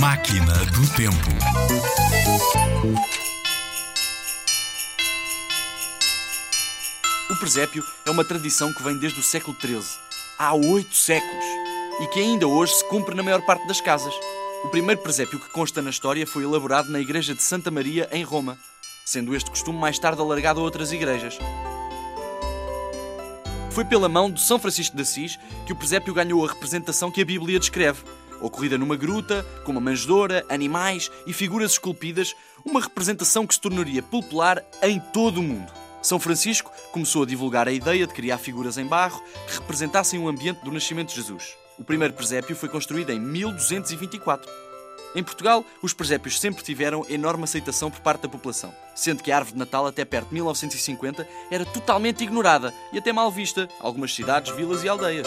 Máquina do Tempo. O presépio é uma tradição que vem desde o século XIII, há oito séculos, e que ainda hoje se cumpre na maior parte das casas. O primeiro presépio que consta na história foi elaborado na igreja de Santa Maria, em Roma, sendo este costume mais tarde alargado a outras igrejas. Foi pela mão de São Francisco de Assis que o presépio ganhou a representação que a Bíblia descreve, ocorrida numa gruta, com uma manjedoura, animais e figuras esculpidas, uma representação que se tornaria popular em todo o mundo. São Francisco começou a divulgar a ideia de criar figuras em barro que representassem o ambiente do nascimento de Jesus. O primeiro presépio foi construído em 1224. Em Portugal, os presépios sempre tiveram enorme aceitação por parte da população, sendo que a árvore de Natal até perto de 1950 era totalmente ignorada e até mal vista, algumas cidades, vilas e aldeias.